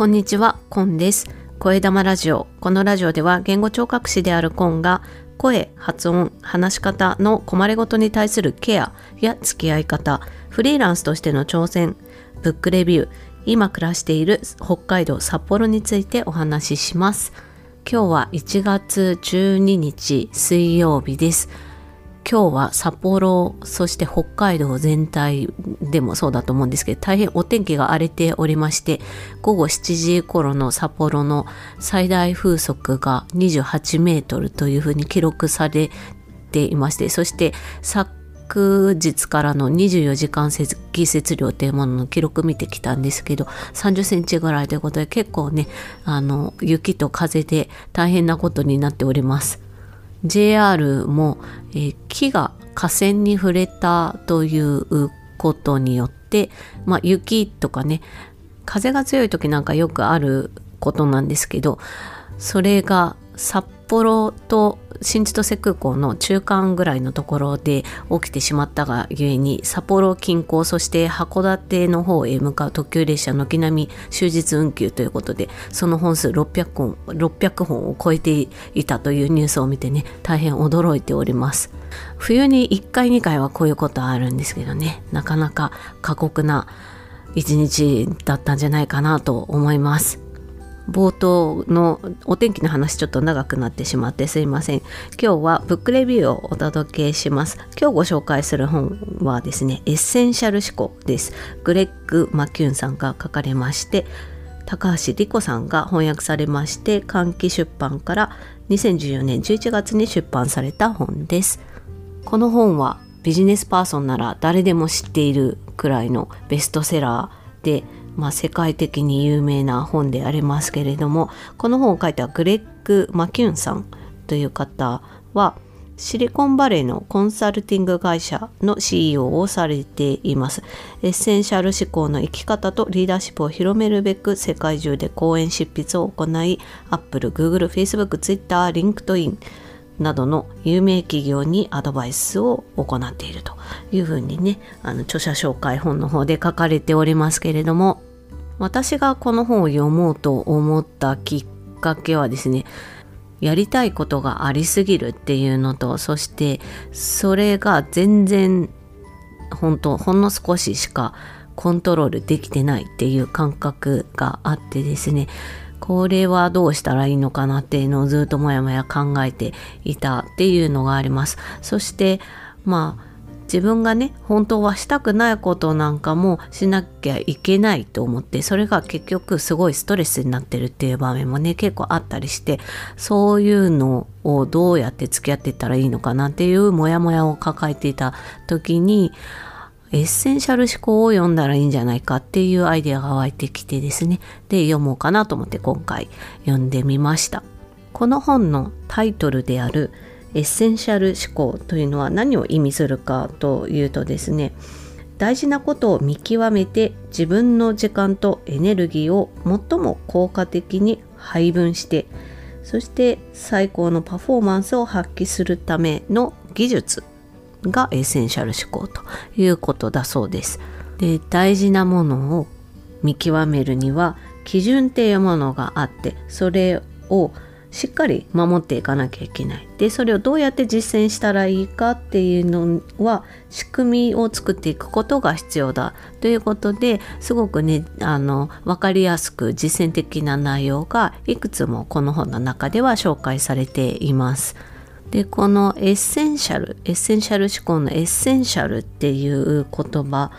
こんにちは、コンです。声玉ラジオ。このラジオでは言語聴覚士であるコンが声、発音、話し方の困りごとに対するケアや付き合い方、フリーランスとしての挑戦、ブックレビュー、今暮らしている北海道札幌についてお話しします。今日は1月12日水曜日です。今日は札幌そして北海道全体でもそうだと思うんですけど大変お天気が荒れておりまして午後7時頃の札幌の最大風速が28メートルというふうに記録されていましてそして昨日からの24時間積雪量というものの記録見てきたんですけど30センチぐらいということで結構ねあの雪と風で大変なことになっております。JR も、えー、木が河川に触れたということによって、まあ、雪とかね風が強い時なんかよくあることなんですけどそれが札幌と新千歳空港の中間ぐらいのところで起きてしまったがゆえに札幌近郊そして函館の方へ向かう特急列車軒並み終日運休ということでその本数600本 ,600 本を超えていたというニュースを見てね大変驚いております。冬に1回2回はこういうことあるんですけどねなかなか過酷な一日だったんじゃないかなと思います。冒頭のお天気の話ちょっと長くなってしまってすいません。今日はブックレビューをお届けします。今日ご紹介する本はですねエッセンシャル思考です。グレッグ・マキューンさんが書かれまして高橋理子さんが翻訳されまして換気出版から2014年11月に出版された本です。この本はビジネスパーソンなら誰でも知っているくらいのベストセラーでまあ、世界的に有名な本でありますけれどもこの本を書いたグレッグ・マキュンさんという方はシリコンバレーのコンサルティング会社の CEO をされています。エッセンシャル思考の生き方とリーダーシップを広めるべく世界中で講演執筆を行い、Apple、Google、Facebook、Twitter、LinkedIn などの有名企業にアドバイスを行っているというふうにね、あの著者紹介本の方で書かれておりますけれども、私がこの本を読もうと思ったきっかけはですねやりたいことがありすぎるっていうのとそしてそれが全然本当ほんの少ししかコントロールできてないっていう感覚があってですねこれはどうしたらいいのかなっていうのをずっともやもや考えていたっていうのがあります。そしてまあ自分がね本当はしたくないことなんかもしなきゃいけないと思ってそれが結局すごいストレスになってるっていう場面もね結構あったりしてそういうのをどうやって付き合っていったらいいのかなっていうモヤモヤを抱えていた時にエッセンシャル思考を読んだらいいんじゃないかっていうアイデアが湧いてきてですね。で読もうかなと思って今回読んでみました。この本のタイトルである「エッセンシャル思考というのは何を意味するかというとですね大事なことを見極めて自分の時間とエネルギーを最も効果的に配分してそして最高のパフォーマンスを発揮するための技術。がエッセンシャル思考ということだそうです。で大事なものを見極めるには基準っていうものがあってそれをしっかり守っていかなきゃいけない。でそれをどうやって実践したらいいかっていうのは仕組みを作っていくことが必要だということですごくねあの分かりやすく実践的な内容がいくつもこの本の中では紹介されています。でこのエッセンシャルエッセンシャル思考のエッセンシャルっていう言葉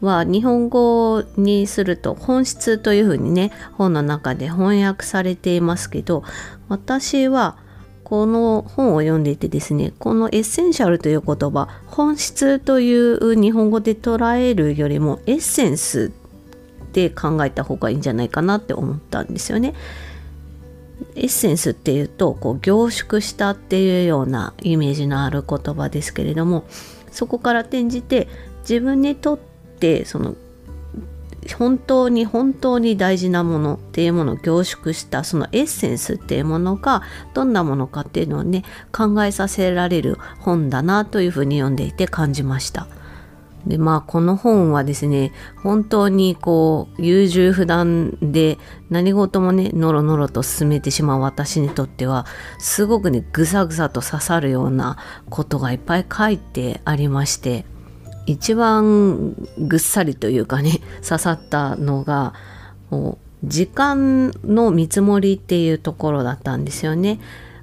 は日本語にすると本質というふうにね本の中で翻訳されていますけど私はこの本を読んでいてですねこのエッセンシャルという言葉本質という日本語で捉えるよりもエッセンスで考えた方がいいんじゃないかなって思ったんですよね。エッセンスっていうとこう凝縮したっていうようなイメージのある言葉ですけれどもそこから転じて自分にとってその本当に本当に大事なものっていうものを凝縮したそのエッセンスっていうものがどんなものかっていうのをね考えさせられる本だなというふうに読んでいて感じました。でまあこの本はですね本当にこう優柔不断で何事もねノロノロと進めてしまう私にとってはすごくねぐさぐさと刺さるようなことがいっぱい書いてありまして一番ぐっさりというかね刺さったのが時間の見積もりっていうところだったんですよね。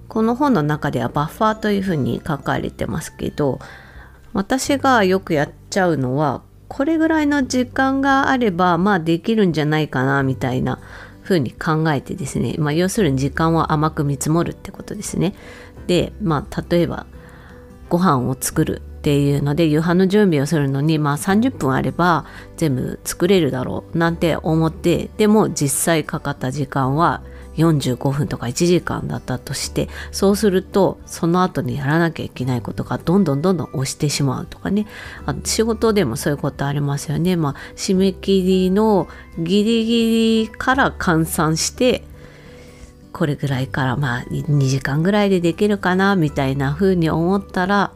この本の中ではバッファーというふうに書かれてますけど私がよくやっちゃうのはこれぐらいの時間があればまあできるんじゃないかなみたいな風に考えてですね、まあ、要するに時間を甘く見積もるってことですね。でまあ例えばご飯を作るっていうので夕飯の準備をするのにまあ30分あれば全部作れるだろうなんて思ってでも実際かかった時間は45分とか1時間だったとしてそうするとその後にやらなきゃいけないことがどんどんどんどん押してしまうとかね。あ仕事でもそういうことありますよね。まあ締め切りのギリギリから換算してこれぐらいからまあ2時間ぐらいでできるかなみたいな風に思ったら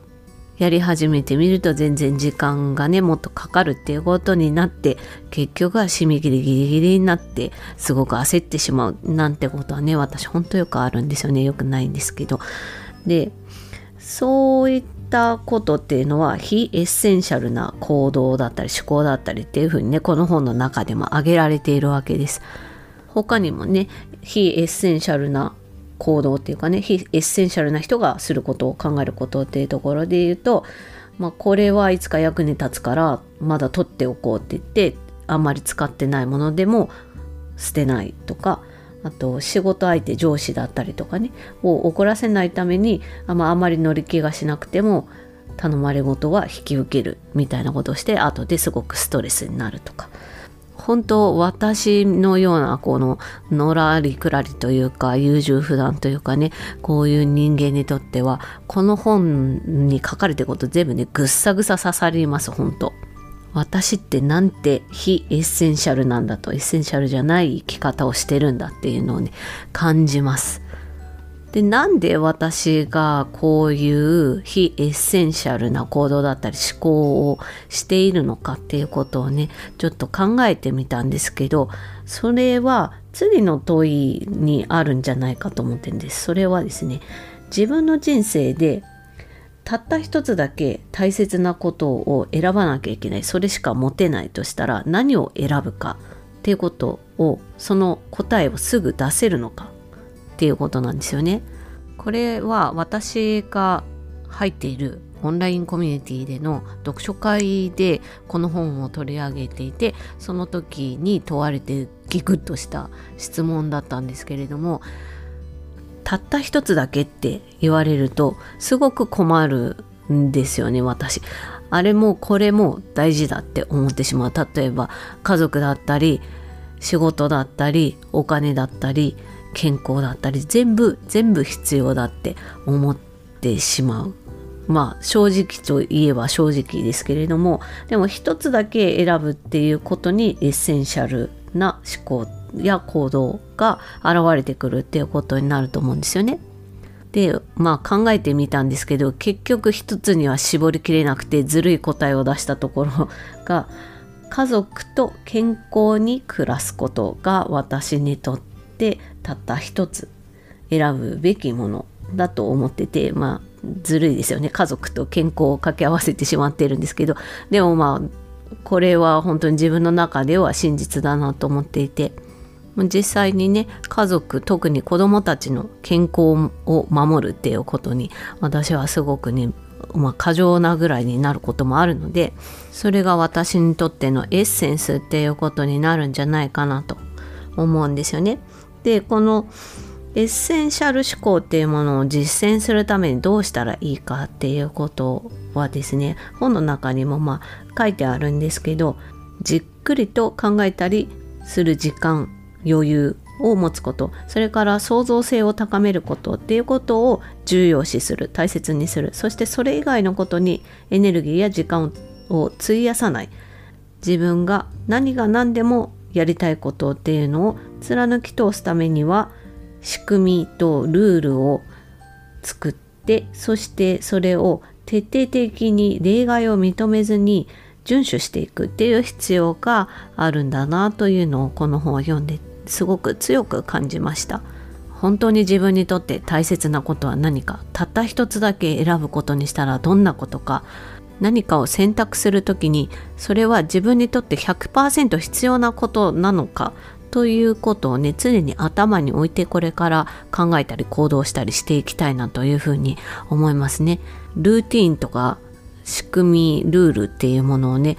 やり始めてみると全然時間がねもっとかかるっていうことになって結局は締め切りギリギリになってすごく焦ってしまうなんてことはね私ほんとよくあるんですよねよくないんですけど。でそういったことっていうのは非エッセンシャルな行動だったり思考だったりっていうふうにねこの本の中でも挙げられているわけです。他にもね非エッセンシャルな行動っていうかね非エッセンシャルな人がすることを考えることっていうところで言うと、まあ、これはいつか役に立つからまだ取っておこうって言ってあんまり使ってないものでも捨てないとかあと仕事相手上司だったりとかねを怒らせないためにまああまり乗り気がしなくても頼まれ事は引き受けるみたいなことをして後ですごくストレスになるとか。本当私のようなこののらりくらりというか優柔不断というかねこういう人間にとってはこの本に書かれてること全部ねぐっさぐさ刺さります本当。私ってなんて非エッセンシャルなんだとエッセンシャルじゃない生き方をしてるんだっていうのをね感じます。でなんで私がこういう非エッセンシャルな行動だったり思考をしているのかっていうことをねちょっと考えてみたんですけどそれは次の問いにあるんじゃないかと思ってるんです。それはですね自分の人生でたった一つだけ大切なことを選ばなきゃいけない。それしか持てないとしたら何を選ぶかっていうことをその答えをすぐ出せるのか。っていうことなんですよね。これは私が入っているオンラインコミュニティでの読書会でこの本を取り上げていてその時に問われてギクッとした質問だったんですけれどもたった一つだけって言われるとすごく困るんですよね私。あれもこれも大事だって思ってしまう例えば家族だったり仕事だったりお金だったり健康だったり全部全部必要だって思ってしまうまあ正直といえば正直ですけれどもでも一つだけ選ぶっていうことにエッセンシャルな思考や行動が現れてくるっていうことになると思うんですよね。でまあ考えてみたんですけど結局一つには絞りきれなくてずるい答えを出したところが家族と健康に暮らすことが私にとってたった一つ選ぶべきものだと思っててまあずるいですよね。家族と健康を掛け合わせてしまってるんですけど。でもまあこれは本当に自分の中では真実だなと思っていて。実際にね家族特に子どもたちの健康を守るっていうことに私はすごくねまあ、過剰なぐらいになることもあるのでそれが私にとってのエッセンスっていうことになるんじゃないかなと思うんですよね。でこのエッセンシャル思考っていうものを実践するためにどうしたらいいかっていうことはですね本の中にもまあ書いてあるんですけどじっくりと考えたりする時間余裕を持つことそれから創造性を高めることっていうことを重要視する大切にする。そしてそれ以外のことにエネルギーや時間を費やさない。自分が何が何でもやりたいことっていうのを貫き通すためには仕組みとルールを作ってそしてそれを徹底的に例外を認めずに遵守していくっていう必要があるんだなというのをこの本を読んですごく強く感じました。本当に自分にとって大切なことは何かたった一つだけ選ぶことにしたらどんなことか何かを選択する時にそれは自分にとって100%必要なことなのかということをね常に頭に置いてこれから考えたり行動したりしていきたいなというふうに思いますね。ルーティンとか仕組みルールっていうものをね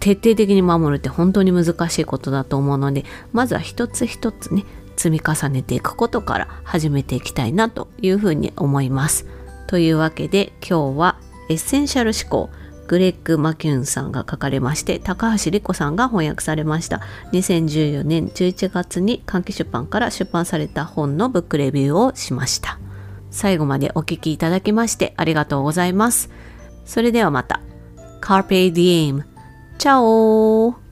徹底的に守るって本当に難しいことだと思うのでまずは一つ一つね積み重ねていくことから始めていきたいなというふうに思います。というわけで今日はエッセンシャル思考グレッグ・マキューンさんが書かれまして高橋璃子さんが翻訳されました。2014年11月にかんき出版から出版された本のブックレビューをしました。最後までお聴きいただきましてありがとうございます。それではまた。Carpe Diem チャオ